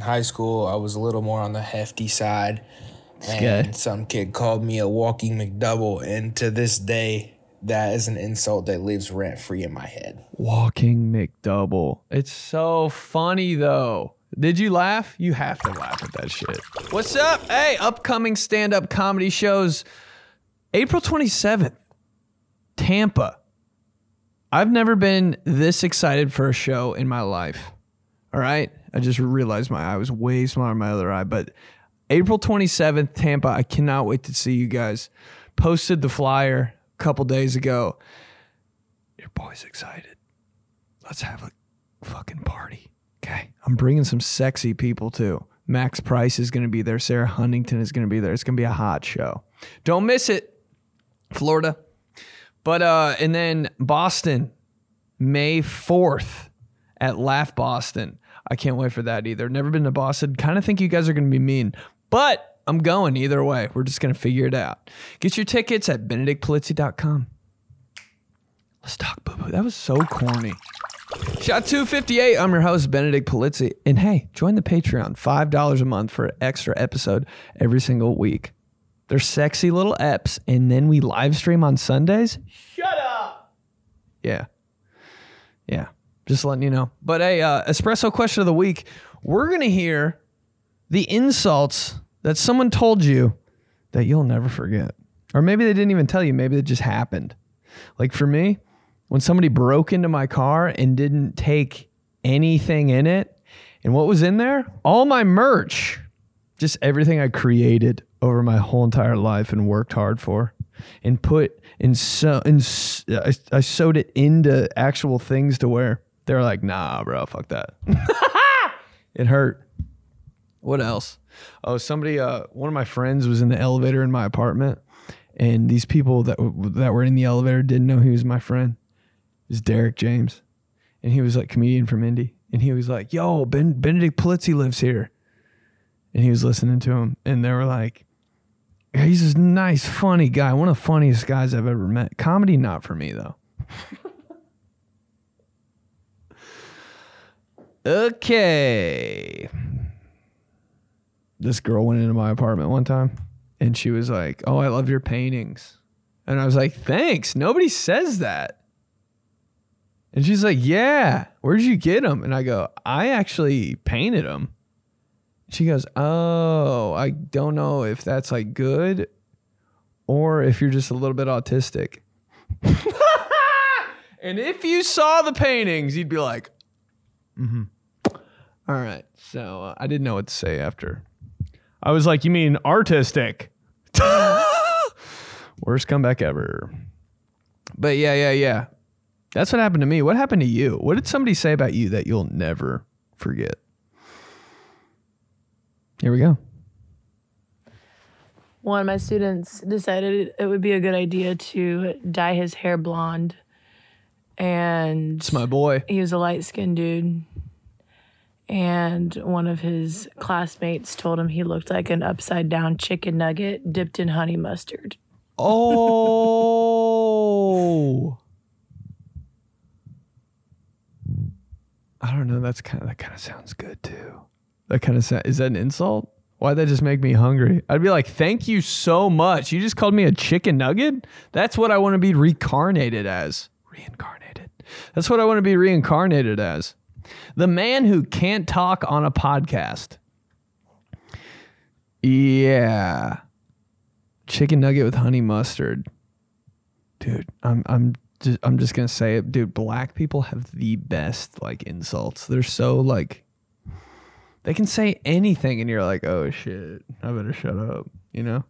in high school, I was a little more on the hefty side. good. And some kid called me a walking McDouble. And to this day, that is an insult that lives rent free in my head. Walking McDouble. It's so funny though. Did you laugh? You have to laugh at that shit. What's up? Hey, upcoming stand up comedy shows April 27th, Tampa. I've never been this excited for a show in my life. All right. I just realized my eye was way smaller than my other eye, but April 27th, Tampa. I cannot wait to see you guys. Posted the flyer a couple days ago. Your boy's excited. Let's have a fucking party. Okay. I'm bringing some sexy people too. Max Price is going to be there. Sarah Huntington is going to be there. It's going to be a hot show. Don't miss it. Florida. But uh and then Boston May 4th at Laugh Boston. I can't wait for that either. Never been to Boston. Kind of think you guys are going to be mean. But I'm going either way. We're just going to figure it out. Get your tickets at benedictpolizzi.com. Let's talk boo boo. That was so corny. Shot 258. I'm your host, Benedict Polizzi. And hey, join the Patreon. $5 a month for an extra episode every single week. They're sexy little eps. And then we live stream on Sundays. Shut up. Yeah. Yeah. Just letting you know. But hey, uh, espresso question of the week. We're going to hear the insults that someone told you that you'll never forget. Or maybe they didn't even tell you. Maybe it just happened. Like for me, when somebody broke into my car and didn't take anything in it, and what was in there? All my merch, just everything I created over my whole entire life and worked hard for, and put and so and I, I sewed it into actual things to wear. They were like, "Nah, bro, fuck that." it hurt. What else? Oh, somebody. Uh, one of my friends was in the elevator in my apartment, and these people that w- that were in the elevator didn't know he was my friend. Is Derek James, and he was like comedian from Indy, and he was like, "Yo, ben, Benedict Polizzi lives here," and he was listening to him, and they were like, "He's this nice, funny guy, one of the funniest guys I've ever met." Comedy, not for me though. okay. This girl went into my apartment one time and she was like, Oh, I love your paintings. And I was like, Thanks. Nobody says that. And she's like, Yeah. Where'd you get them? And I go, I actually painted them. She goes, Oh, I don't know if that's like good or if you're just a little bit autistic. and if you saw the paintings, you'd be like, Mm-hmm. All right. So uh, I didn't know what to say after. I was like, You mean artistic? Worst comeback ever. But yeah, yeah, yeah. That's what happened to me. What happened to you? What did somebody say about you that you'll never forget? Here we go. One of my students decided it would be a good idea to dye his hair blonde. And It's my boy. he was a light skinned dude. And one of his classmates told him he looked like an upside down chicken nugget dipped in honey mustard. Oh. I don't know. That's kind of that kind of sounds good too. That kind of sound, is that an insult? Why'd that just make me hungry? I'd be like, thank you so much. You just called me a chicken nugget? That's what I want to be reincarnated as. Reincarnated. That's what I want to be reincarnated as. The man who can't talk on a podcast. Yeah. Chicken nugget with honey mustard. Dude, I'm I'm just, I'm just going to say it, dude, black people have the best like insults. They're so like they can say anything and you're like, "Oh shit, I better shut up," you know?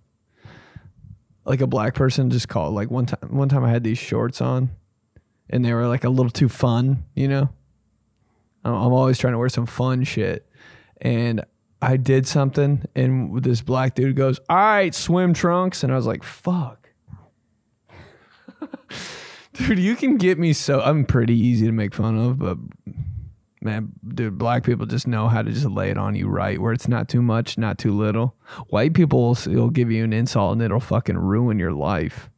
Like a black person just called like one time one time I had these shorts on and they were like a little too fun, you know? I'm always trying to wear some fun shit. And I did something, and this black dude goes, All right, swim trunks. And I was like, Fuck. dude, you can get me so. I'm pretty easy to make fun of, but man, dude, black people just know how to just lay it on you right, where it's not too much, not too little. White people will, will give you an insult and it'll fucking ruin your life.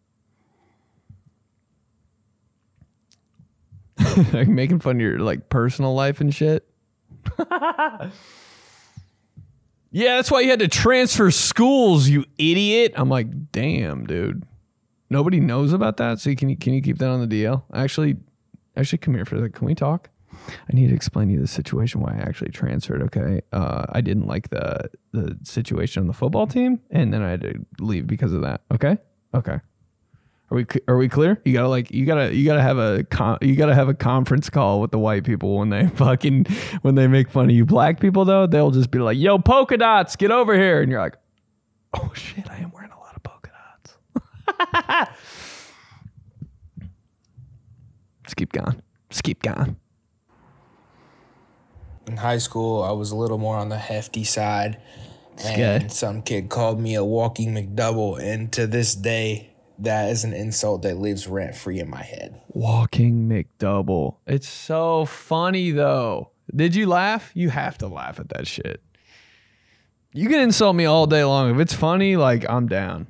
like making fun of your like personal life and shit. Yeah, that's why you had to transfer schools, you idiot. I'm like, damn, dude. Nobody knows about that. So can you can you keep that on the DL? Actually, actually, come here for a. Can we talk? I need to explain to you the situation why I actually transferred. Okay, uh, I didn't like the the situation on the football team, and then I had to leave because of that. Okay, okay. Are we are we clear? You gotta like you gotta you gotta have a con- you gotta have a conference call with the white people when they fucking when they make fun of you. Black people though, they'll just be like, "Yo, polka dots, get over here," and you're like, "Oh shit, I am wearing a lot of polka dots." Just keep going. Just keep going. In high school, I was a little more on the hefty side. And some kid called me a walking McDouble. And to this day, that is an insult that lives rent free in my head. Walking McDouble. It's so funny though. Did you laugh? You have to laugh at that shit. You can insult me all day long. If it's funny, like I'm down.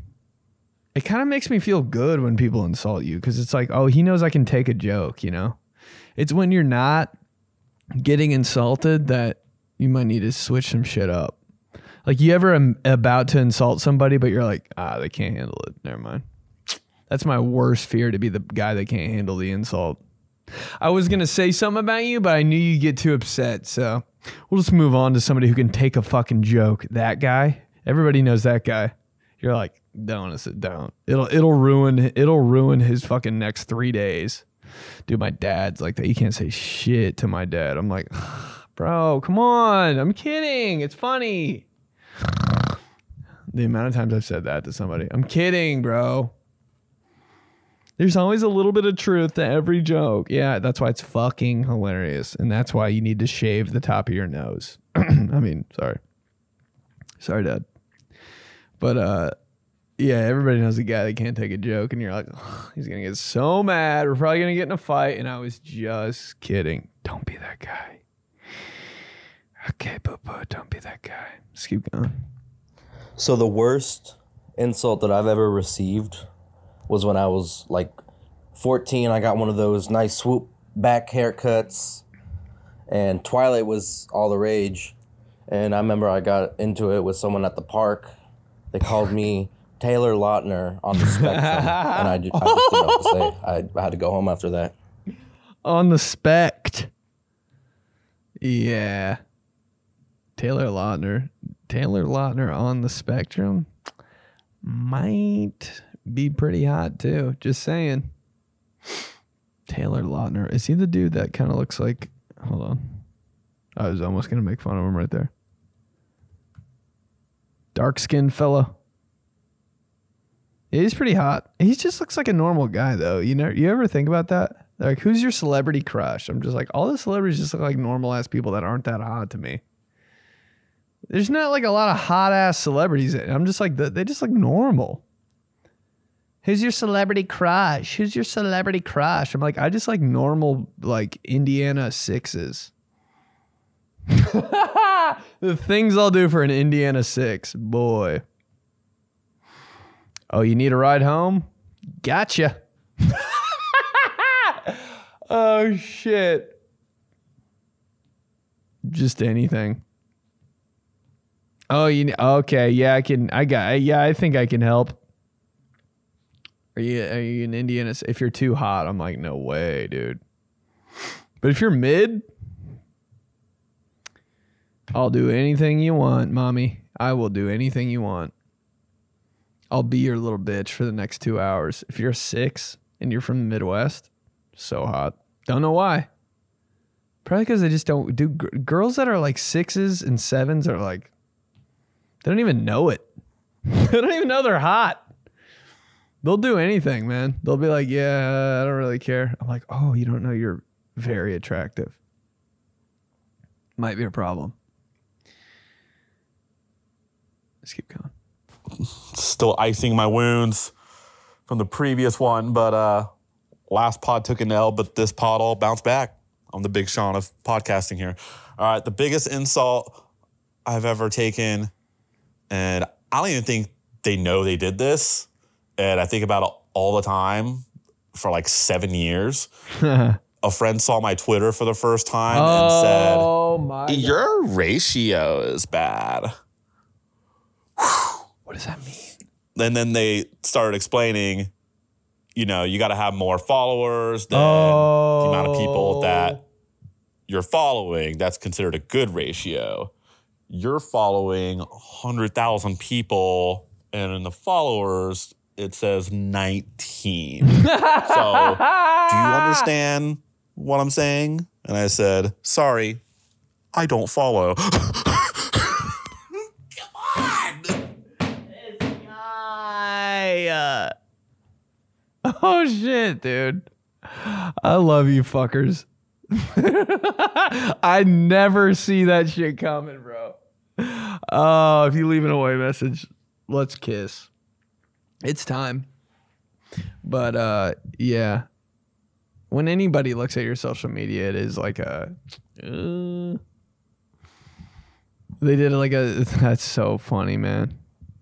It kind of makes me feel good when people insult you because it's like, oh, he knows I can take a joke, you know? It's when you're not getting insulted that you might need to switch some shit up. Like you ever am about to insult somebody, but you're like, ah, they can't handle it. Never mind. That's my worst fear to be the guy that can't handle the insult. I was gonna say something about you, but I knew you'd get too upset. So we'll just move on to somebody who can take a fucking joke. That guy. Everybody knows that guy. You're like, don't sit down. It'll it'll ruin it'll ruin his fucking next three days. Dude, my dad's like that. You can't say shit to my dad. I'm like, bro, come on. I'm kidding. It's funny. The amount of times I've said that to somebody. I'm kidding, bro. There's always a little bit of truth to every joke. Yeah, that's why it's fucking hilarious. And that's why you need to shave the top of your nose. I mean, sorry. Sorry, Dad. But uh yeah, everybody knows a guy that can't take a joke, and you're like, he's gonna get so mad. We're probably gonna get in a fight. And I was just kidding. Don't be that guy. Okay, boo boo, don't be that guy. Just keep going. So the worst insult that I've ever received was when I was like 14. I got one of those nice swoop back haircuts, and Twilight was all the rage. And I remember I got into it with someone at the park. They called me Taylor Lautner on the spectrum, and I, ju- I just know what to say. I, I had to go home after that. On the spect. Yeah. Taylor Lautner. Taylor Lautner on the spectrum might be pretty hot too. Just saying. Taylor Lautner. Is he the dude that kind of looks like. Hold on. I was almost going to make fun of him right there. Dark skinned fella. He's pretty hot. He just looks like a normal guy though. You know, you ever think about that? Like, who's your celebrity crush? I'm just like, all the celebrities just look like normal ass people that aren't that hot to me. There's not like a lot of hot ass celebrities. I'm just like, they just look normal. Who's your celebrity crush? Who's your celebrity crush? I'm like, I just like normal, like Indiana sixes. the things I'll do for an Indiana six, boy. Oh, you need a ride home? Gotcha. oh shit. Just anything. Oh, you okay? Yeah, I can. I got. Yeah, I think I can help. Are you are you in Indiana? If you're too hot, I'm like, no way, dude. But if you're mid, I'll do anything you want, mommy. I will do anything you want. I'll be your little bitch for the next two hours. If you're six and you're from the Midwest, so hot. Don't know why. Probably because they just don't do. G- girls that are like sixes and sevens are like, they don't even know it. they don't even know they're hot. They'll do anything, man. They'll be like, yeah, I don't really care. I'm like, oh, you don't know you're very attractive. Might be a problem. Let's keep going. still icing my wounds from the previous one, but uh last pod took an L, but this pod all bounced back. I'm the big Sean of podcasting here. All right, the biggest insult I've ever taken, and I don't even think they know they did this, and I think about it all the time for like seven years. A friend saw my Twitter for the first time and said, oh my! Your ratio is bad. What does that mean? and then they started explaining, you know, you got to have more followers than the amount of people oh. that you're following. That's considered a good ratio. You're following 100,000 people, and in the followers, it says 19. so, do you understand what I'm saying? And I said, sorry, I don't follow. I, uh, oh shit, dude. I love you fuckers. I never see that shit coming, bro. Oh, if you leave an away message, let's kiss. It's time. But uh yeah. When anybody looks at your social media, it is like a uh, they did like a that's so funny, man.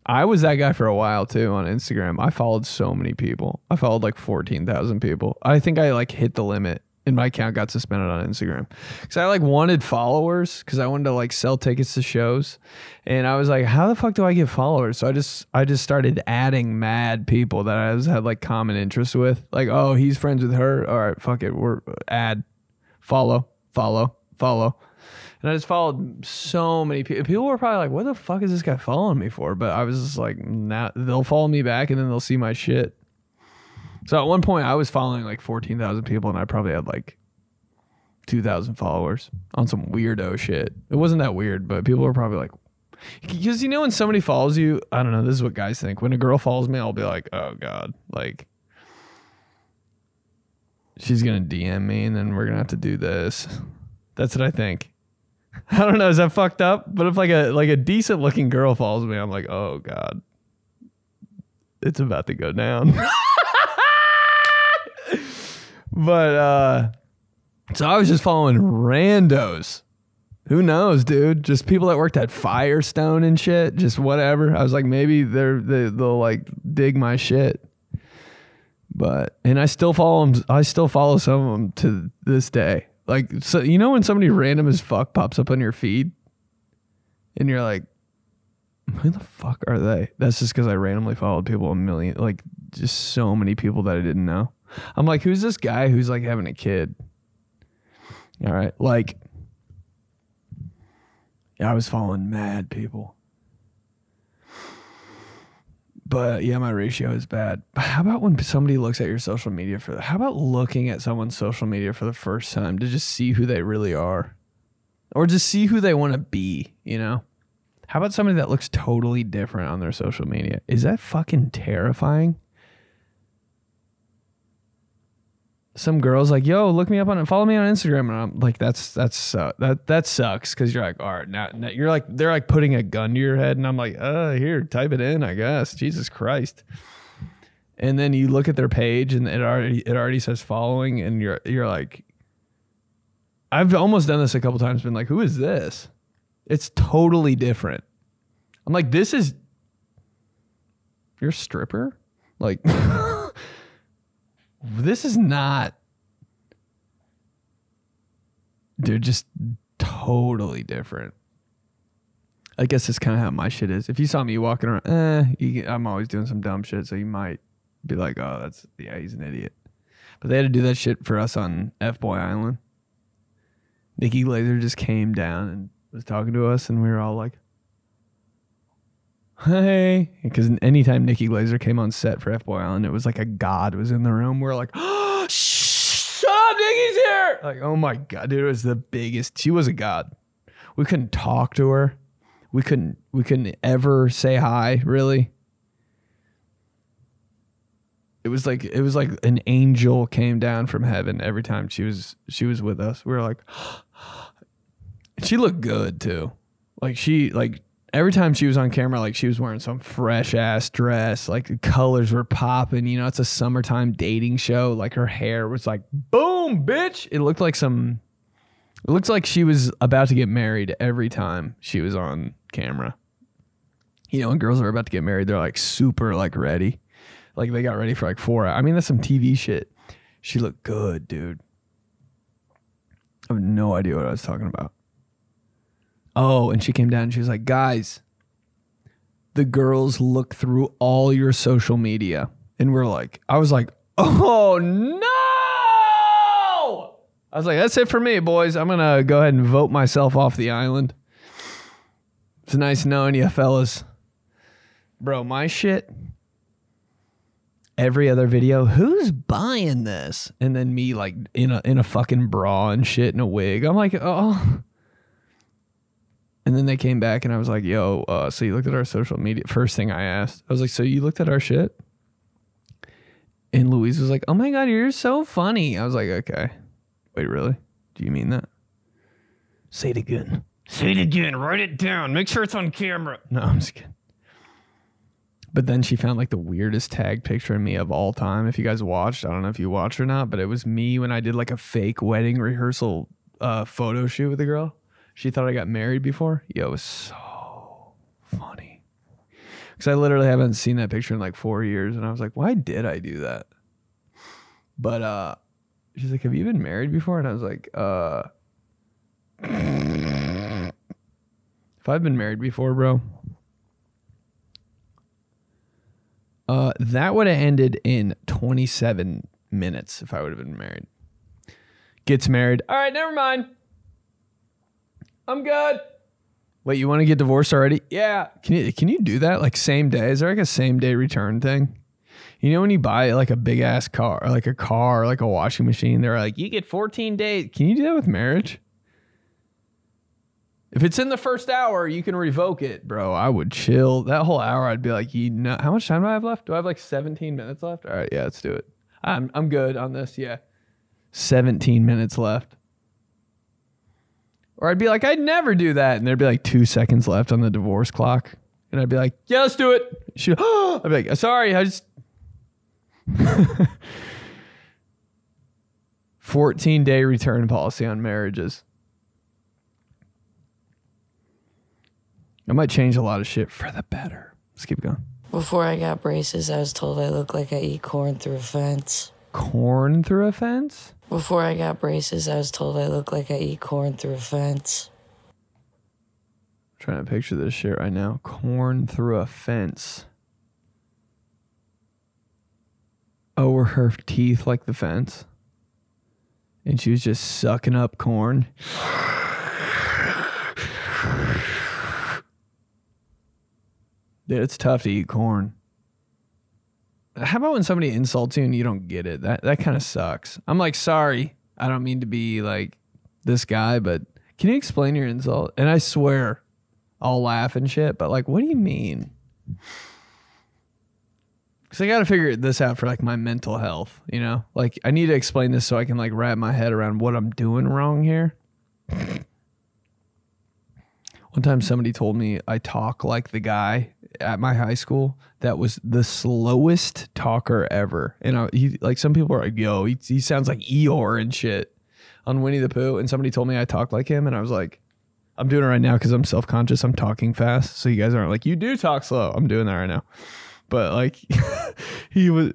I was that guy for a while too on Instagram. I followed so many people. I followed like 14,000 people. I think I like hit the limit and my account got suspended on Instagram. Cuz I like wanted followers cuz I wanted to like sell tickets to shows. And I was like, how the fuck do I get followers? So I just I just started adding mad people that I had like common interests with. Like, oh, he's friends with her. All right, fuck it. We're add follow, follow, follow. And I just followed so many people. People were probably like, what the fuck is this guy following me for? But I was just like, nah, they'll follow me back and then they'll see my shit. So at one point, I was following like 14,000 people and I probably had like 2,000 followers on some weirdo shit. It wasn't that weird, but people were probably like, because you know, when somebody follows you, I don't know, this is what guys think. When a girl follows me, I'll be like, oh God, like, she's going to DM me and then we're going to have to do this. That's what I think. I don't know. Is that fucked up? But if like a like a decent looking girl follows me, I'm like, oh god, it's about to go down. but uh, so I was just following randos. Who knows, dude? Just people that worked at Firestone and shit. Just whatever. I was like, maybe they're they, they'll like dig my shit. But and I still follow them. I still follow some of them to this day. Like, so you know when somebody random as fuck pops up on your feed, and you're like, who the fuck are they? That's just because I randomly followed people a million, like just so many people that I didn't know. I'm like, who's this guy who's like having a kid? All right, like, yeah, I was following mad people. But yeah, my ratio is bad. But how about when somebody looks at your social media for the, how about looking at someone's social media for the first time to just see who they really are? Or just see who they want to be, you know? How about somebody that looks totally different on their social media? Is that fucking terrifying? Some girls like, yo, look me up on follow me on Instagram, and I'm like, that's that's uh, that that sucks because you're like, all right, now, now you're like, they're like putting a gun to your head, and I'm like, uh, here, type it in, I guess. Jesus Christ. And then you look at their page, and it already it already says following, and you're you're like, I've almost done this a couple times, been like, who is this? It's totally different. I'm like, this is you're a stripper? Like this is not They're just totally different. I guess that's kind of how my shit is. If you saw me walking around eh, you, i'm always doing some dumb shit so you might be like oh that's yeah he's an idiot. But they had to do that shit for us on f-boy island. Nikki glazer just came down and was talking to us and we were all like hey. Because anytime nikki glazer came on set for f-boy island it was like a god was in the room. We are like oh shut up nikki's here! Like oh my god dude it was the biggest she was a god. We couldn't talk to her. We couldn't we couldn't ever say hi really. It was like it was like an angel came down from heaven every time she was she was with us. We were like she looked good too. Like she like every time she was on camera, like she was wearing some fresh ass dress, like the colors were popping. You know, it's a summertime dating show. Like her hair was like boom, bitch. It looked like some. It looks like she was about to get married every time she was on camera. You know, when girls are about to get married, they're like super like ready. Like they got ready for like four. I mean, that's some TV shit. She looked good, dude. I have no idea what I was talking about. Oh, and she came down and she was like, guys, the girls look through all your social media. And we're like, I was like, oh no. I was like, that's it for me, boys. I'm going to go ahead and vote myself off the island. It's nice knowing you, fellas. Bro, my shit. Every other video, who's buying this? And then me like in a in a fucking bra and shit and a wig. I'm like, oh. And then they came back and I was like, yo, uh, so you looked at our social media. First thing I asked, I was like, so you looked at our shit? And Louise was like, oh my God, you're so funny. I was like, okay. Wait, really? Do you mean that? Say it again. Say it again. Write it down. Make sure it's on camera. No, I'm just kidding. But then she found like the weirdest tag picture of me of all time. If you guys watched, I don't know if you watched or not, but it was me when I did like a fake wedding rehearsal uh, photo shoot with a girl. She thought I got married before. Yo, it was so funny. Because I literally haven't seen that picture in like four years. And I was like, why did I do that? But uh, she's like, have you been married before? And I was like, uh, if I've been married before, bro, uh, that would have ended in 27 minutes if I would have been married. Gets married. All right, never mind. I'm good. Wait, you want to get divorced already? Yeah. Can you can you do that like same day? Is there like a same day return thing? You know when you buy like a big ass car, like a car, like a washing machine, they're like, you get 14 days. Can you do that with marriage? If it's in the first hour, you can revoke it, bro. I would chill. That whole hour, I'd be like, you know, how much time do I have left? Do I have like 17 minutes left? All right, yeah, let's do it. I'm I'm good on this. Yeah, 17 minutes left. Or I'd be like, I'd never do that, and there'd be like two seconds left on the divorce clock, and I'd be like, Yeah, let's do it. She, I'd be like, Sorry, I just. 14 day return policy on marriages. I might change a lot of shit for the better. Let's keep going. Before I got braces, I was told I look like I eat corn through a fence. Corn through a fence? Before I got braces, I was told I look like I eat corn through a fence. trying to picture this shit right now. Corn through a fence. Oh, were her teeth like the fence? And she was just sucking up corn. Dude, it's tough to eat corn. How about when somebody insults you and you don't get it? That that kind of sucks. I'm like, sorry. I don't mean to be like this guy, but can you explain your insult? And I swear, I'll laugh and shit, but like, what do you mean? Because I got to figure this out for like my mental health, you know? Like, I need to explain this so I can like wrap my head around what I'm doing wrong here. One time somebody told me I talk like the guy at my high school that was the slowest talker ever. And I, he, like some people are like, yo, he, he sounds like Eeyore and shit on Winnie the Pooh. And somebody told me I talk like him. And I was like, I'm doing it right now because I'm self conscious. I'm talking fast. So you guys aren't like, you do talk slow. I'm doing that right now. But like, he was,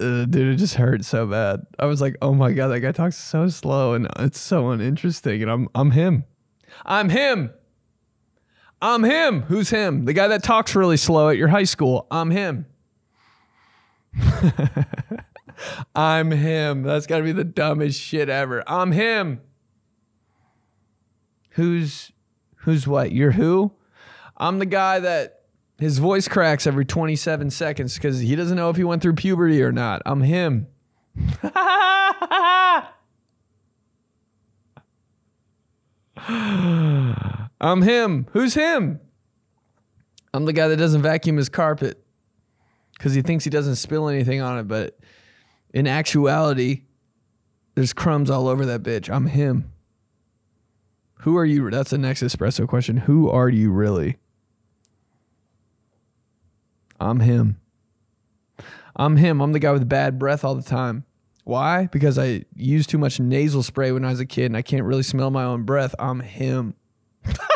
uh, dude, it just hurt so bad. I was like, oh my God, that guy talks so slow and it's so uninteresting. And I'm, I'm him. I'm him. I'm him. Who's him? The guy that talks really slow at your high school. I'm him. I'm him. That's got to be the dumbest shit ever. I'm him. Who's who's what? You're who? I'm the guy that his voice cracks every 27 seconds cuz he doesn't know if he went through puberty or not. I'm him. I'm him. Who's him? I'm the guy that doesn't vacuum his carpet because he thinks he doesn't spill anything on it, but in actuality, there's crumbs all over that bitch. I'm him. Who are you? That's the next espresso question. Who are you really? I'm him. I'm him. I'm the guy with bad breath all the time. Why? Because I used too much nasal spray when I was a kid and I can't really smell my own breath. I'm him.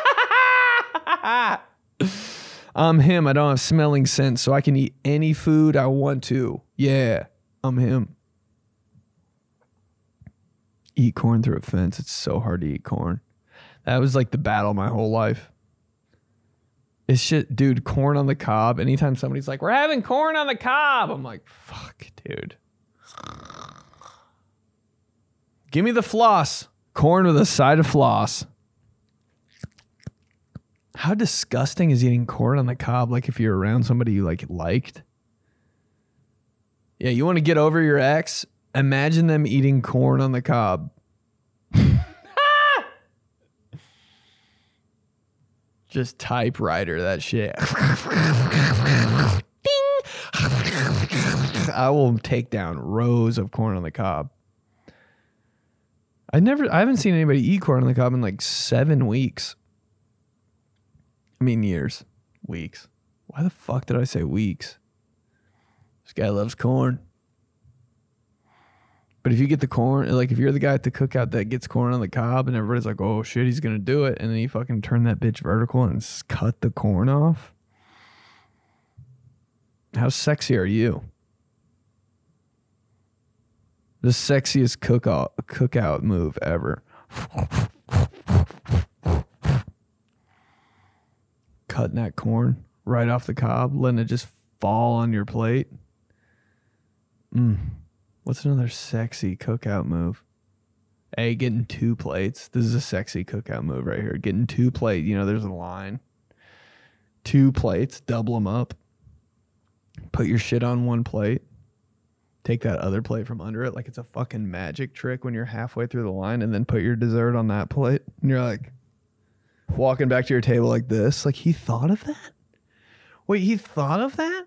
I'm him. I don't have smelling sense, so I can eat any food I want to. Yeah, I'm him. Eat corn through a fence. It's so hard to eat corn. That was like the battle my whole life. It's shit, dude. Corn on the cob. Anytime somebody's like, "We're having corn on the cob," I'm like, "Fuck, dude." Give me the floss. Corn with a side of floss. How disgusting is eating corn on the cob? Like if you're around somebody you like liked. Yeah, you want to get over your ex? Imagine them eating corn on the cob. Just typewriter that shit. Ding. I will take down rows of corn on the cob. I never I haven't seen anybody eat corn on the cob in like seven weeks. I mean years. Weeks. Why the fuck did I say weeks? This guy loves corn. But if you get the corn, like if you're the guy at the cookout that gets corn on the cob and everybody's like, oh shit, he's gonna do it. And then you fucking turn that bitch vertical and cut the corn off. How sexy are you? The sexiest cookout cookout move ever. Cutting that corn right off the cob, letting it just fall on your plate. Mm. What's another sexy cookout move? A, getting two plates. This is a sexy cookout move right here. Getting two plates. You know, there's a line. Two plates, double them up. Put your shit on one plate. Take that other plate from under it like it's a fucking magic trick when you're halfway through the line and then put your dessert on that plate. And you're like walking back to your table like this. Like, he thought of that? Wait, he thought of that?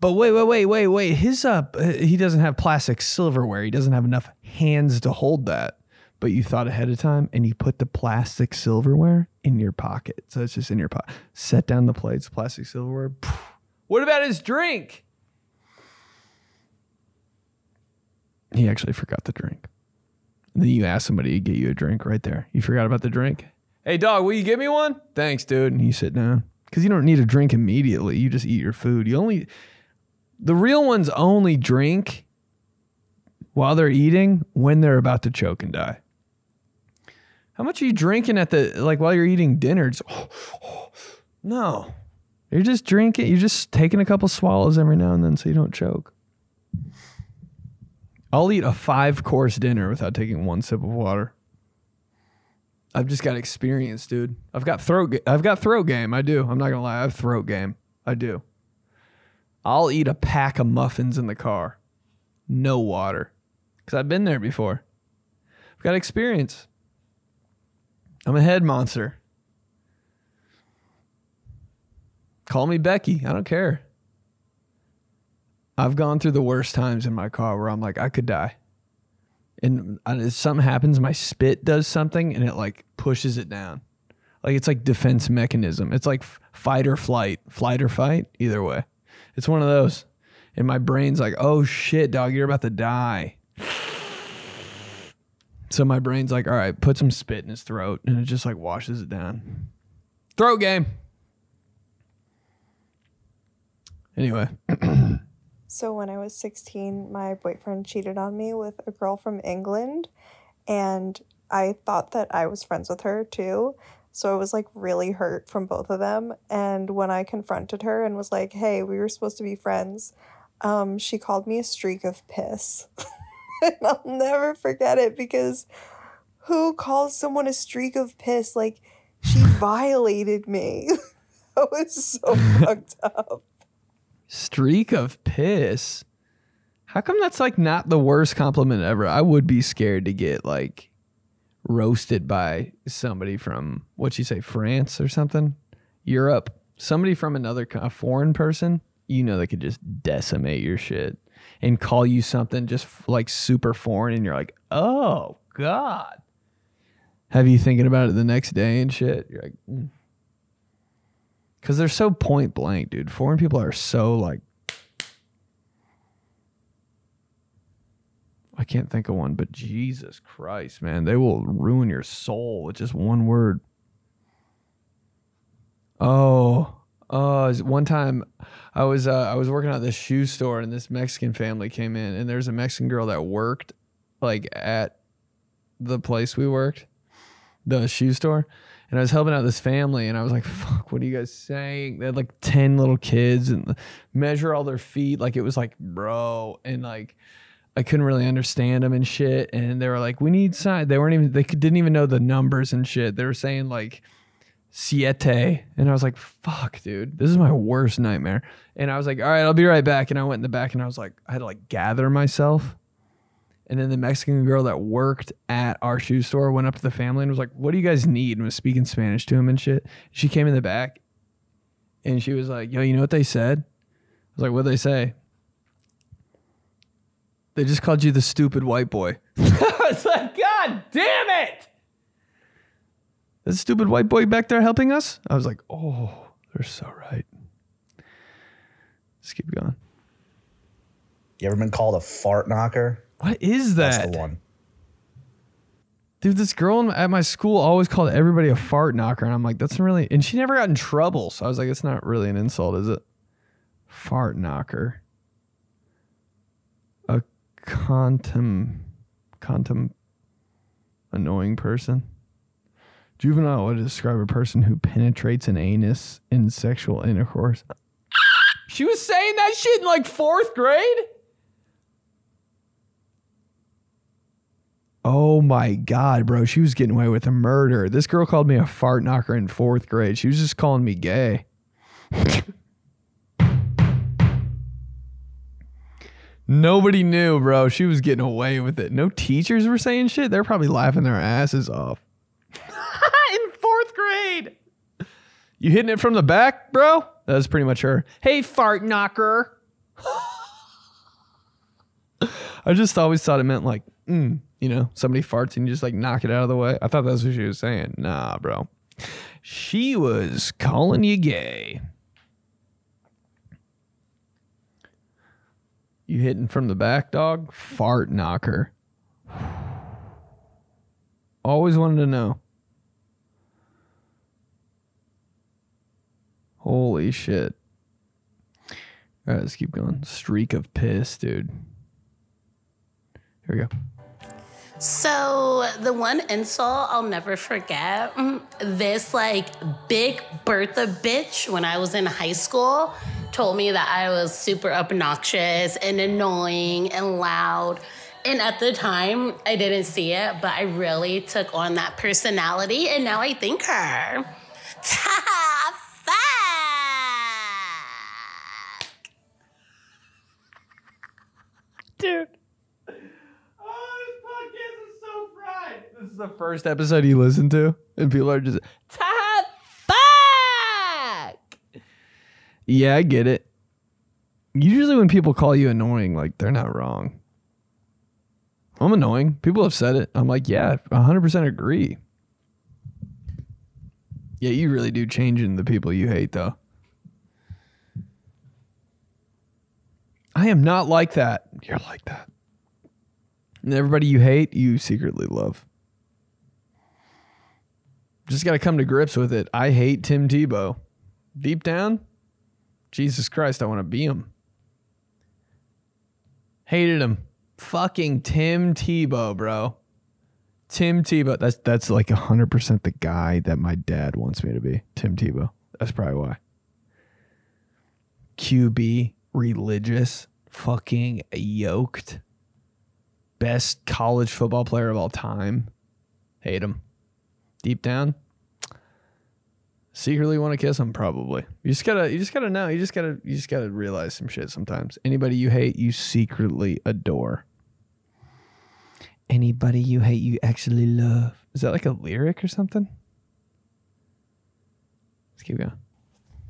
But wait, wait, wait, wait, wait. His uh, he doesn't have plastic silverware. He doesn't have enough hands to hold that. But you thought ahead of time, and you put the plastic silverware in your pocket. So it's just in your pocket. Set down the plates, plastic silverware. What about his drink? He actually forgot the drink. then you ask somebody to get you a drink right there. You forgot about the drink. Hey, dog, will you give me one? Thanks, dude. And you sit down because you don't need a drink immediately. You just eat your food. You only the real ones only drink while they're eating when they're about to choke and die. How much are you drinking at the like while you're eating dinner? Just, no. You're just drinking, you're just taking a couple swallows every now and then so you don't choke. I'll eat a five course dinner without taking one sip of water. I've just got experience, dude. I've got throat. Ga- I've got throat game. I do. I'm not gonna lie. I have throat game. I do. I'll eat a pack of muffins in the car, no water, because I've been there before. I've got experience. I'm a head monster. Call me Becky. I don't care. I've gone through the worst times in my car where I'm like, I could die. And if something happens, my spit does something and it like pushes it down. Like it's like defense mechanism. It's like fight or flight, flight or fight, either way. It's one of those. And my brain's like, oh shit, dog, you're about to die. So my brain's like, all right, put some spit in his throat. And it just like washes it down. Throat game. Anyway, So when I was 16, my boyfriend cheated on me with a girl from England and I thought that I was friends with her too. So I was like really hurt from both of them and when I confronted her and was like, "Hey, we were supposed to be friends." Um she called me a streak of piss. and I'll never forget it because who calls someone a streak of piss like she violated me. that was so fucked up. Streak of piss. How come that's like not the worst compliment ever? I would be scared to get like roasted by somebody from what you say France or something, Europe, somebody from another a foreign person. You know they could just decimate your shit and call you something just like super foreign, and you're like, oh god. Have you thinking about it the next day and shit? You're like, mm. Cause they're so point blank, dude. Foreign people are so like I can't think of one, but Jesus Christ, man, they will ruin your soul with just one word. Oh, oh, one time I was uh, I was working at this shoe store and this Mexican family came in and there's a Mexican girl that worked like at the place we worked, the shoe store. And I was helping out this family, and I was like, "Fuck, what are you guys saying?" They had like ten little kids, and measure all their feet. Like it was like, bro, and like I couldn't really understand them and shit. And they were like, "We need size." They weren't even. They didn't even know the numbers and shit. They were saying like siete, and I was like, "Fuck, dude, this is my worst nightmare." And I was like, "All right, I'll be right back." And I went in the back, and I was like, I had to like gather myself. And then the Mexican girl that worked at our shoe store went up to the family and was like, "What do you guys need?" and was speaking Spanish to him and shit. She came in the back, and she was like, "Yo, you know what they said?" I was like, "What would they say?" They just called you the stupid white boy. I was like, God damn it! That stupid white boy back there helping us? I was like, oh, they're so right. Let's keep going. You ever been called a fart knocker? What is that? That's the one. Dude, this girl in- at my school always called everybody a fart knocker. And I'm like, that's really, and she never got in trouble. So I was like, it's not really an insult, is it? Fart knocker. A contem, contem, annoying person. Juvenile would describe a person who penetrates an anus in sexual intercourse. She was saying that shit in like fourth grade? Oh my god, bro. She was getting away with a murder. This girl called me a fart knocker in fourth grade. She was just calling me gay. Nobody knew, bro. She was getting away with it. No teachers were saying shit. They're probably laughing their asses off. in fourth grade. You hitting it from the back, bro? That was pretty much her. Hey, fart knocker. I just always thought it meant like, mm, you know, somebody farts and you just like knock it out of the way. I thought that's what she was saying. Nah, bro. She was calling you gay. You hitting from the back, dog? Fart knocker. Always wanted to know. Holy shit. All right, let's keep going. Streak of piss, dude. Here we go. So the one insult I'll never forget, this like big Bertha bitch when I was in high school told me that I was super obnoxious and annoying and loud. And at the time, I didn't see it, but I really took on that personality, and now I think her. Dude. Oh, this podcast is so fried. This is the first episode you listen to, and people are just fuck. Yeah, I get it. Usually, when people call you annoying, like they're not wrong. I'm annoying. People have said it. I'm like, yeah, 100% agree. Yeah, you really do change in the people you hate, though. I am not like that. You're like that. And everybody you hate, you secretly love. Just got to come to grips with it. I hate Tim Tebow. Deep down, Jesus Christ, I want to be him. Hated him. Fucking Tim Tebow, bro. Tim Tebow. That's that's like 100% the guy that my dad wants me to be. Tim Tebow. That's probably why. QB, religious, fucking yoked. Best college football player of all time. Hate him. Deep down, secretly want to kiss him probably. You just gotta you just gotta know. You just gotta you just gotta realize some shit sometimes. Anybody you hate, you secretly adore. Anybody you hate, you actually love. Is that like a lyric or something? Let's keep going.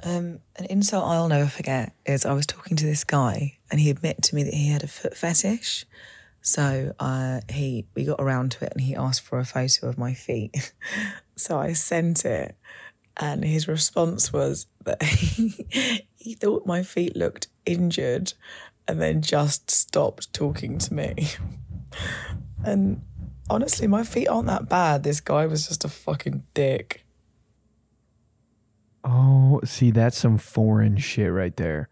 Um, an insult I'll never forget is I was talking to this guy and he admitted to me that he had a foot fetish. So uh, he we got around to it and he asked for a photo of my feet. so I sent it, and his response was that he, he thought my feet looked injured, and then just stopped talking to me. and honestly, my feet aren't that bad. This guy was just a fucking dick. Oh, see, that's some foreign shit right there.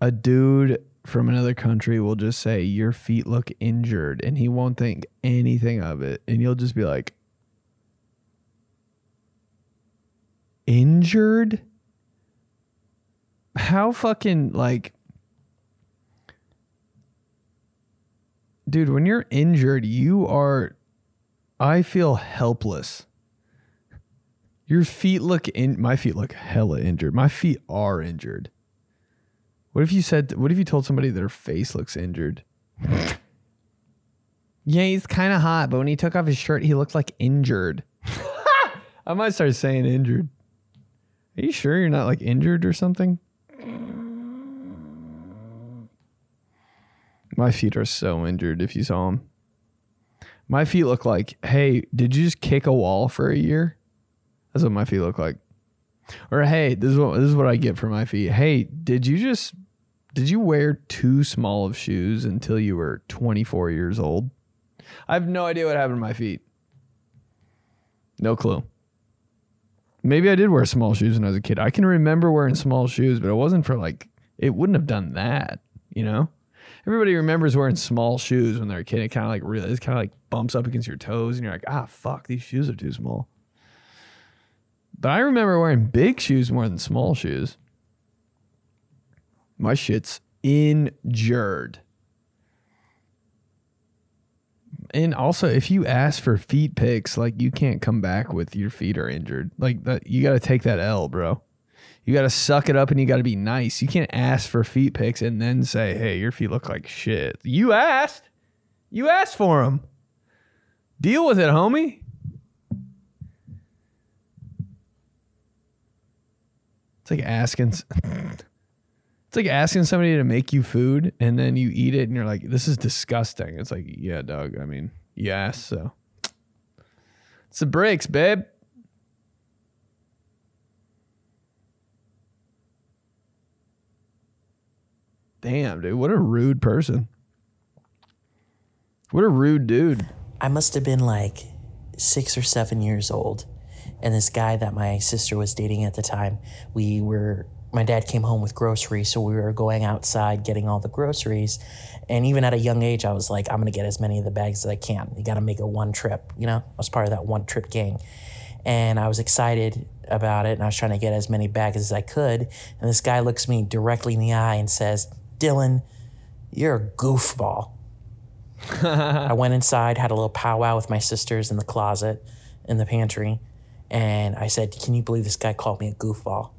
A dude from another country will just say, Your feet look injured, and he won't think anything of it. And you'll just be like, injured? How fucking like Dude, when you're injured, you are I feel helpless. Your feet look in my feet look hella injured. My feet are injured. What if you said what if you told somebody their face looks injured? yeah, he's kind of hot, but when he took off his shirt, he looked like injured. I might start saying injured. Are you sure you're not like injured or something? My feet are so injured if you saw them. My feet look like, hey, did you just kick a wall for a year? That's what my feet look like. Or hey, this is what this is what I get for my feet. Hey, did you just did you wear too small of shoes until you were 24 years old? I have no idea what happened to my feet. No clue. Maybe I did wear small shoes when I was a kid. I can remember wearing small shoes, but it wasn't for like it wouldn't have done that, you know? Everybody remembers wearing small shoes when they're a kid. It kind of like really, it kind of like bumps up against your toes, and you're like, ah, fuck, these shoes are too small. But I remember wearing big shoes more than small shoes. My shit's injured. And also, if you ask for feet pics, like you can't come back with your feet are injured. Like that, you got to take that L, bro. You got to suck it up and you got to be nice. You can't ask for feet pics and then say, "Hey, your feet look like shit." You asked. You asked for them. Deal with it, homie. It's like asking. It's like asking somebody to make you food and then you eat it and you're like, "This is disgusting." It's like, yeah, Doug. I mean, asked, so it's the breaks, babe. Damn, dude, what a rude person. What a rude dude. I must have been like six or seven years old. And this guy that my sister was dating at the time, we were, my dad came home with groceries. So we were going outside getting all the groceries. And even at a young age, I was like, I'm going to get as many of the bags as I can. You got to make a one trip, you know? I was part of that one trip gang. And I was excited about it. And I was trying to get as many bags as I could. And this guy looks me directly in the eye and says, Dylan, you're a goofball. I went inside, had a little powwow with my sisters in the closet, in the pantry, and I said, Can you believe this guy called me a goofball?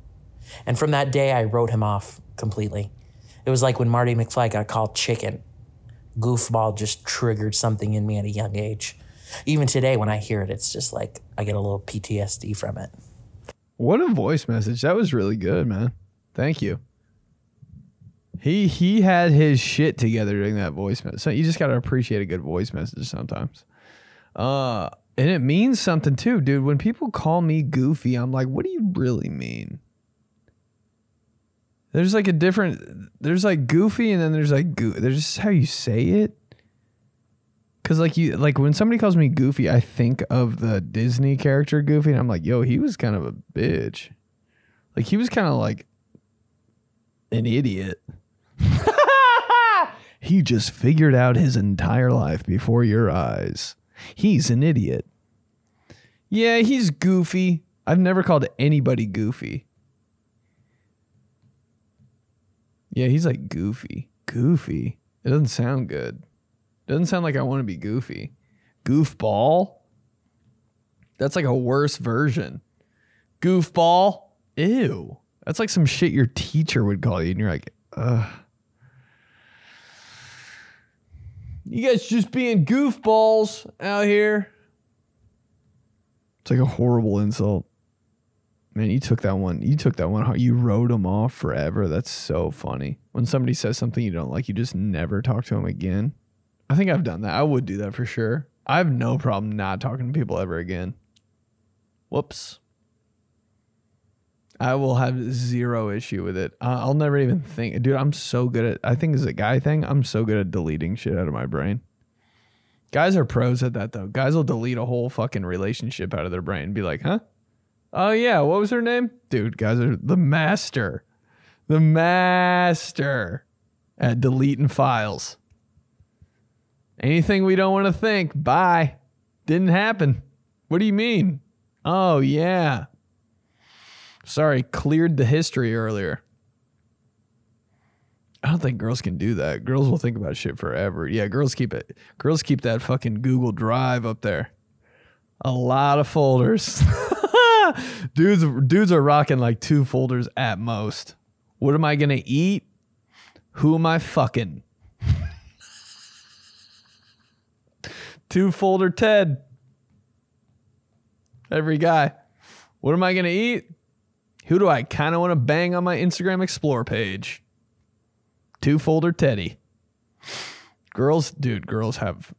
And from that day, I wrote him off completely. It was like when Marty McFly got called chicken. Goofball just triggered something in me at a young age. Even today, when I hear it, it's just like I get a little PTSD from it. What a voice message. That was really good, man. Thank you. He he had his shit together during that voice message. So you just gotta appreciate a good voice message sometimes. Uh and it means something too, dude. When people call me goofy, I'm like, what do you really mean? There's like a different there's like goofy and then there's like goo there's just how you say it. Cause like you like when somebody calls me goofy, I think of the Disney character Goofy, and I'm like, yo, he was kind of a bitch. Like he was kind of like an idiot. he just figured out his entire life before your eyes. He's an idiot. Yeah, he's goofy. I've never called anybody goofy. Yeah, he's like goofy. Goofy. It doesn't sound good. Doesn't sound like I want to be goofy. Goofball? That's like a worse version. Goofball? Ew. That's like some shit your teacher would call you, and you're like, ugh. You guys just being goofballs out here. It's like a horrible insult. Man, you took that one. You took that one. You wrote them off forever. That's so funny. When somebody says something you don't like, you just never talk to them again. I think I've done that. I would do that for sure. I have no problem not talking to people ever again. Whoops. I will have zero issue with it. Uh, I'll never even think, dude. I'm so good at. I think it's a guy thing. I'm so good at deleting shit out of my brain. Guys are pros at that though. Guys will delete a whole fucking relationship out of their brain and be like, huh? Oh yeah, what was her name? Dude, guys are the master. The master at deleting files. Anything we don't want to think, bye. Didn't happen. What do you mean? Oh yeah. Sorry, cleared the history earlier. I don't think girls can do that. Girls will think about shit forever. Yeah, girls keep it. Girls keep that fucking Google Drive up there. A lot of folders. dudes dudes are rocking like two folders at most. What am I going to eat? Who am I fucking? two folder Ted. Every guy. What am I going to eat? Who do I kind of want to bang on my Instagram Explore page? Two folder Teddy. Girls, dude, girls have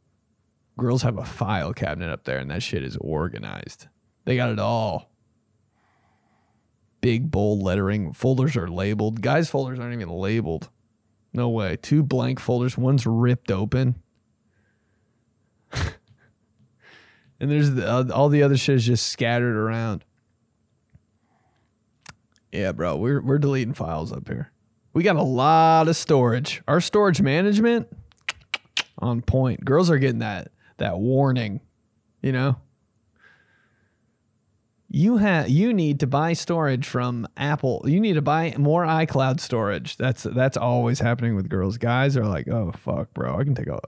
girls have a file cabinet up there and that shit is organized. They got it all. Big bold lettering. Folders are labeled. Guys' folders aren't even labeled. No way. Two blank folders. One's ripped open. and there's the, uh, all the other shit is just scattered around. Yeah, bro, we're we're deleting files up here. We got a lot of storage. Our storage management on point. Girls are getting that that warning, you know. You have you need to buy storage from Apple. You need to buy more iCloud storage. That's that's always happening with girls. Guys are like, "Oh fuck, bro. I can take a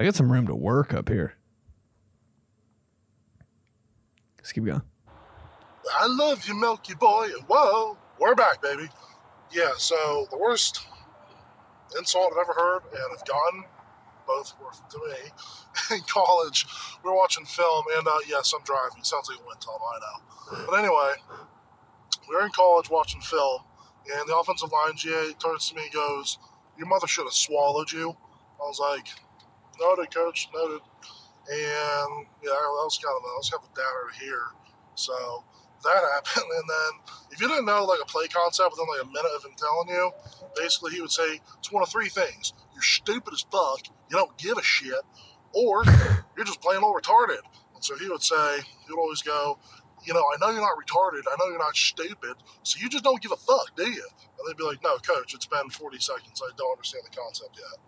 I got some room to work up here." Let's keep going. I love you, Milky Boy. Whoa, we're back, baby. Yeah, so the worst insult I've ever heard and I've gotten, both were to me, in college. We were watching film, and uh, yes, I'm driving. Sounds like a wind tunnel, I know. But anyway, we were in college watching film, and the offensive line GA turns to me and goes, Your mother should have swallowed you. I was like, Noted, coach, noted. And yeah, that was kind of that was kind of a downer hear. So that happened. And then if you didn't know like a play concept within like a minute of him telling you, basically he would say it's one of three things: you're stupid as fuck, you don't give a shit, or you're just plain old retarded. And so he would say he would always go, you know, I know you're not retarded, I know you're not stupid, so you just don't give a fuck, do you? And they'd be like, no, coach, it's been 40 seconds. I don't understand the concept yet.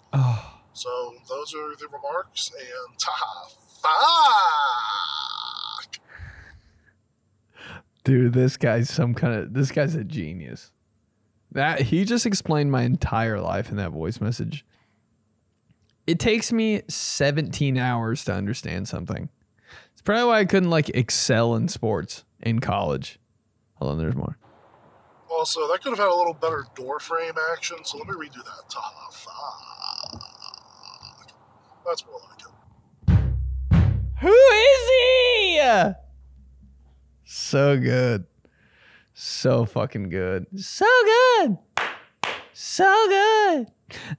So those are the remarks, and ta fuck. Dude, this guy's some kind of this guy's a genius. That he just explained my entire life in that voice message. It takes me 17 hours to understand something. It's probably why I couldn't like excel in sports in college. Hold on, there's more. Also, that could have had a little better door frame action, so let me redo that. Ta fuck. That's more like it. Who is he? So good. So fucking good. So good. So good.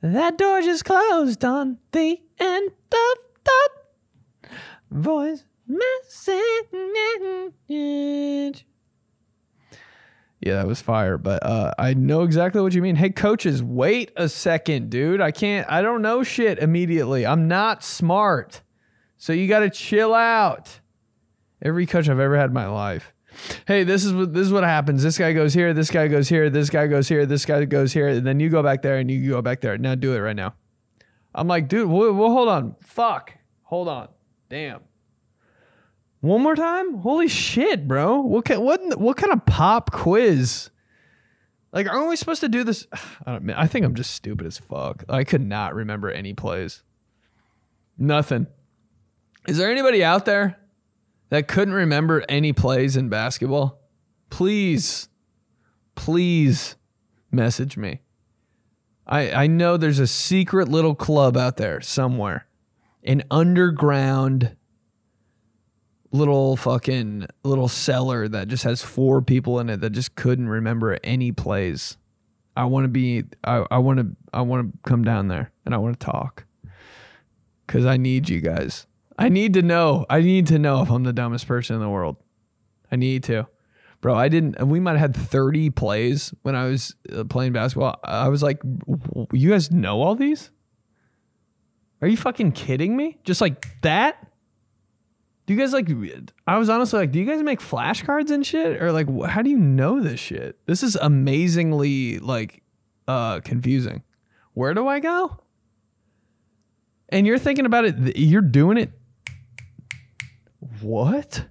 That door just closed on the end of the voice message. Yeah, that was fire. But uh, I know exactly what you mean. Hey, coaches, wait a second, dude. I can't, I don't know shit immediately. I'm not smart. So you got to chill out. Every coach I've ever had in my life. Hey, this is what this is what happens. This guy goes here, this guy goes here, this guy goes here, this guy goes here, and then you go back there and you go back there. Now do it right now. I'm like, dude, well, well hold on. Fuck. Hold on. Damn. One more time? Holy shit, bro. What kind, what what kind of pop quiz? Like, aren't we supposed to do this? I don't I think I'm just stupid as fuck. I could not remember any plays. Nothing. Is there anybody out there that couldn't remember any plays in basketball? Please, please message me. I, I know there's a secret little club out there somewhere, an underground little fucking little cellar that just has four people in it that just couldn't remember any plays. I want to be I, I want to I want to come down there and I want to talk cuz I need you guys. I need to know. I need to know if I'm the dumbest person in the world. I need to. Bro, I didn't we might have had 30 plays when I was uh, playing basketball. I was like you guys know all these? Are you fucking kidding me? Just like that? Do you guys like? I was honestly like, do you guys make flashcards and shit, or like, how do you know this shit? This is amazingly like uh confusing. Where do I go? And you're thinking about it. You're doing it. What?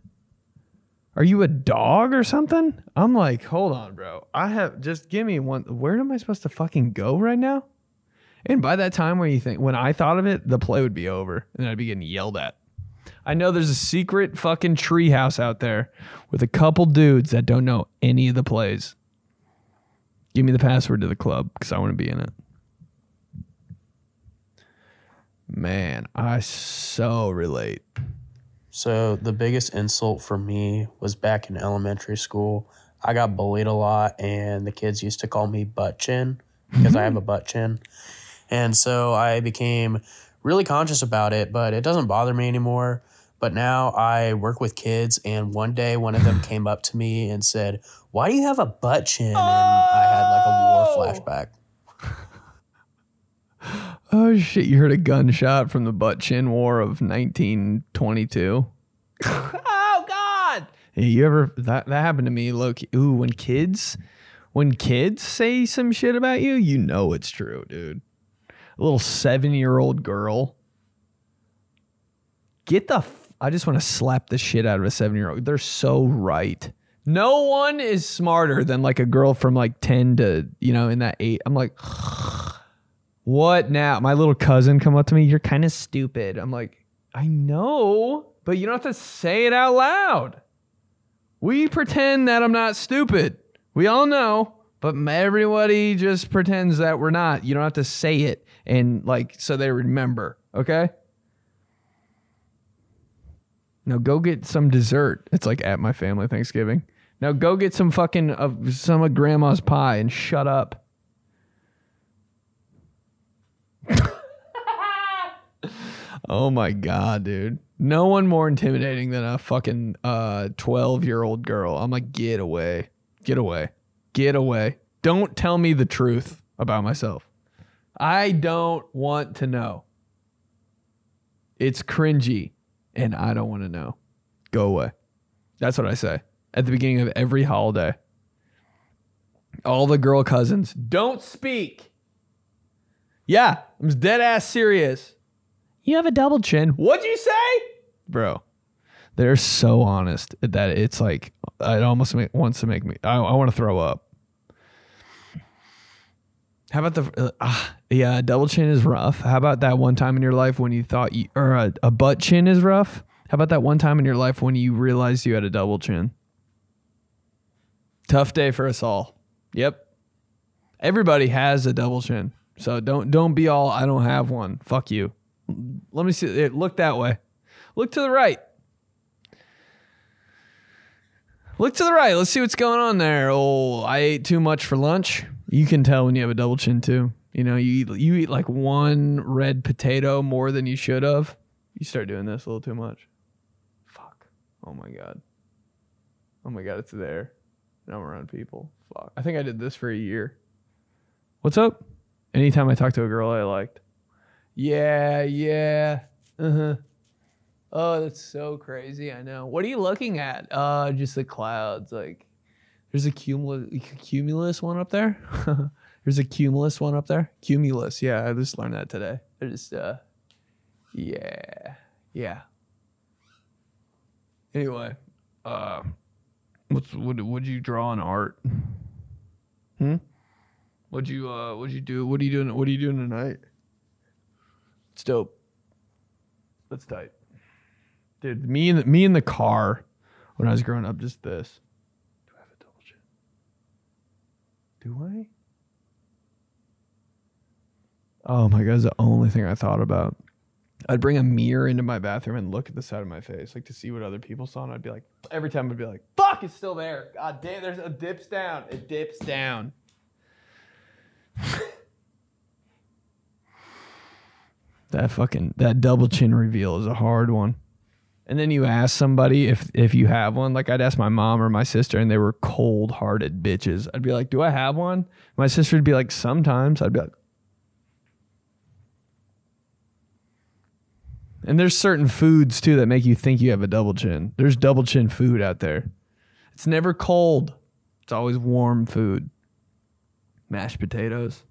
Are you a dog or something? I'm like, hold on, bro. I have just give me one. Where am I supposed to fucking go right now? And by that time, when you think when I thought of it, the play would be over, and I'd be getting yelled at. I know there's a secret fucking treehouse out there with a couple dudes that don't know any of the plays. Give me the password to the club because I want to be in it. Man, I so relate. So the biggest insult for me was back in elementary school. I got bullied a lot, and the kids used to call me butt chin because I have a mm-hmm. butt chin. And so I became really conscious about it, but it doesn't bother me anymore. But now I work with kids, and one day one of them came up to me and said, Why do you have a butt chin? And I had like a war oh. flashback. Oh shit! You heard a gunshot from the butt chin war of 1922. oh god! Hey, you ever that that happened to me? Look, ooh, when kids, when kids say some shit about you, you know it's true, dude. A little seven year old girl. Get the. F- I just want to slap the shit out of a seven year old. They're so right. No one is smarter than like a girl from like 10 to, you know, in that eight. I'm like, what now? My little cousin come up to me, you're kind of stupid. I'm like, I know, but you don't have to say it out loud. We pretend that I'm not stupid. We all know, but everybody just pretends that we're not. You don't have to say it and like so they remember, okay? Now go get some dessert. It's like at my family Thanksgiving. Now go get some fucking of some of grandma's pie and shut up. oh my god, dude. No one more intimidating than a fucking uh 12-year-old girl. I'm like, get away. Get away. Get away. Don't tell me the truth about myself. I don't want to know. It's cringy and I don't want to know. Go away. That's what I say at the beginning of every holiday. All the girl cousins, don't speak. Yeah, I'm dead ass serious. You have a double chin. What'd you say? Bro, they're so honest that it's like, it almost make, wants to make me, I, I want to throw up. How about the, uh, ah, yeah, a double chin is rough. How about that one time in your life when you thought you, or a, a butt chin is rough? How about that one time in your life when you realized you had a double chin? Tough day for us all. Yep. Everybody has a double chin. So don't don't be all I don't have one. Fuck you. Let me see it. Look that way. Look to the right. Look to the right. Let's see what's going on there. Oh, I ate too much for lunch. You can tell when you have a double chin too. You know, you eat, you eat like one red potato more than you should have. You start doing this a little too much. Fuck. Oh my god. Oh my god, it's there. Now I'm around people. Fuck. I think I did this for a year. What's up? Anytime I talked to a girl I liked. Yeah, yeah. Uh-huh. Oh, that's so crazy. I know. What are you looking at? Uh, just the clouds. Like, there's a cumulus, cumulus one up there. there's a cumulus one up there. Cumulus. Yeah, I just learned that today. I just, uh, yeah, yeah. Anyway, uh, what's what? Would you draw in art? Hmm. What'd you uh? What'd you do? What are you doing? What are you doing tonight? It's dope. That's tight, dude. Me and the, me in the car when I was growing up, just this. Do I have a double chin? Do I? Oh my god, the only thing I thought about. I'd bring a mirror into my bathroom and look at the side of my face, like to see what other people saw, and I'd be like, every time I'd be like, "Fuck, it's still there." God damn, there's a dips down. It dips down. that fucking that double chin reveal is a hard one. And then you ask somebody if if you have one. Like I'd ask my mom or my sister, and they were cold hearted bitches. I'd be like, "Do I have one?" My sister would be like, "Sometimes." I'd be like, And there's certain foods too that make you think you have a double chin. There's double chin food out there. It's never cold. It's always warm food. Mashed potatoes.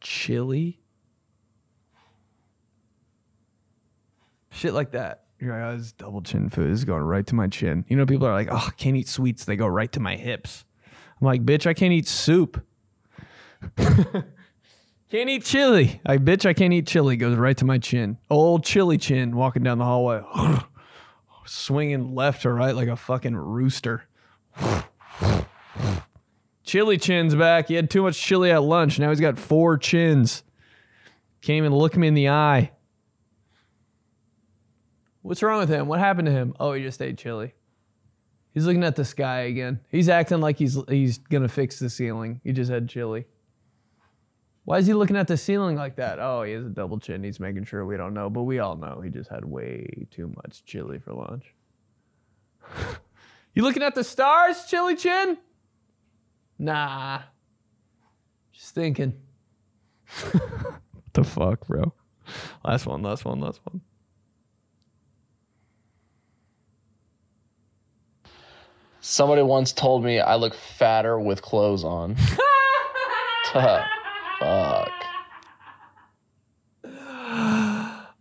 Chili. Shit like that. You're like, oh, this is double chin food. This is going right to my chin. You know, people are like, oh, I can't eat sweets. They go right to my hips. I'm like, bitch, I can't eat soup. can't eat chili. I bitch, I can't eat chili. Goes right to my chin. Old chili chin walking down the hallway, swinging left to right like a fucking rooster. Chili chin's back. He had too much chili at lunch. Now he's got four chins. Can't even look me in the eye. What's wrong with him? What happened to him? Oh, he just ate chili. He's looking at the sky again. He's acting like he's he's gonna fix the ceiling. He just had chili. Why is he looking at the ceiling like that? Oh, he has a double chin. He's making sure we don't know, but we all know he just had way too much chili for lunch. you looking at the stars, chili chin? Nah. Just thinking. what the fuck, bro? Last one, last one, last one. Somebody once told me I look fatter with clothes on. Fuck.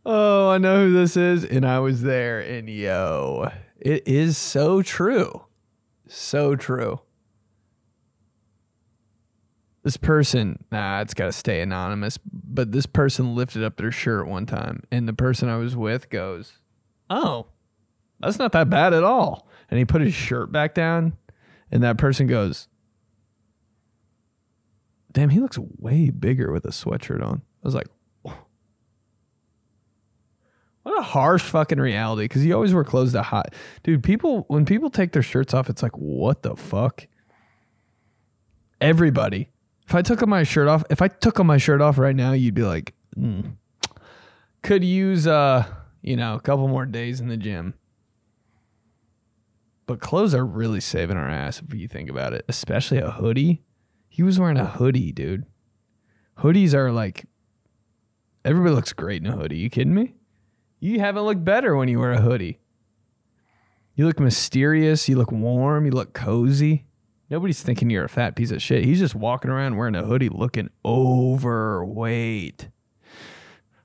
Oh, I know who this is, and I was there, and yo, it is so true. So true. This person, nah, it's got to stay anonymous, but this person lifted up their shirt one time, and the person I was with goes, Oh, that's not that bad at all. And he put his shirt back down, and that person goes, Damn, he looks way bigger with a sweatshirt on. I was like, what a harsh fucking reality. Because you always wear clothes that hot, dude. People when people take their shirts off, it's like, what the fuck? Everybody. If I took my shirt off, if I took my shirt off right now, you'd be like, mm, could use uh, you know, a couple more days in the gym. But clothes are really saving our ass if you think about it, especially a hoodie. He was wearing a hoodie, dude. Hoodies are like everybody looks great in a hoodie. You kidding me? You haven't looked better when you wear a hoodie. You look mysterious, you look warm, you look cozy. Nobody's thinking you're a fat piece of shit. He's just walking around wearing a hoodie looking overweight.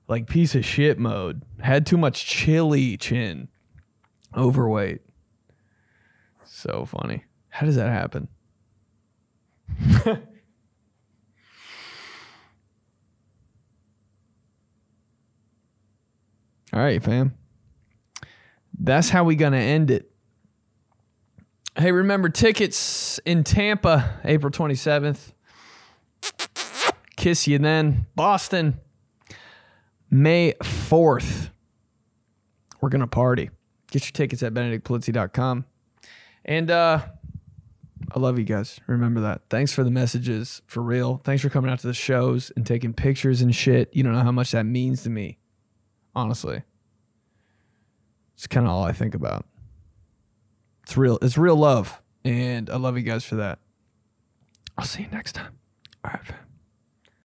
Like piece of shit mode. Had too much chili chin. Overweight. So funny. How does that happen? All right, fam. That's how we gonna end it. Hey, remember tickets in Tampa, April 27th. Kiss you then. Boston, May 4th. We're gonna party. Get your tickets at benedictpolizzi.com. And uh I love you guys. Remember that. Thanks for the messages, for real. Thanks for coming out to the shows and taking pictures and shit. You don't know how much that means to me. Honestly. It's kind of all I think about. It's real. It's real love. And I love you guys for that. I'll see you next time. All right, fam.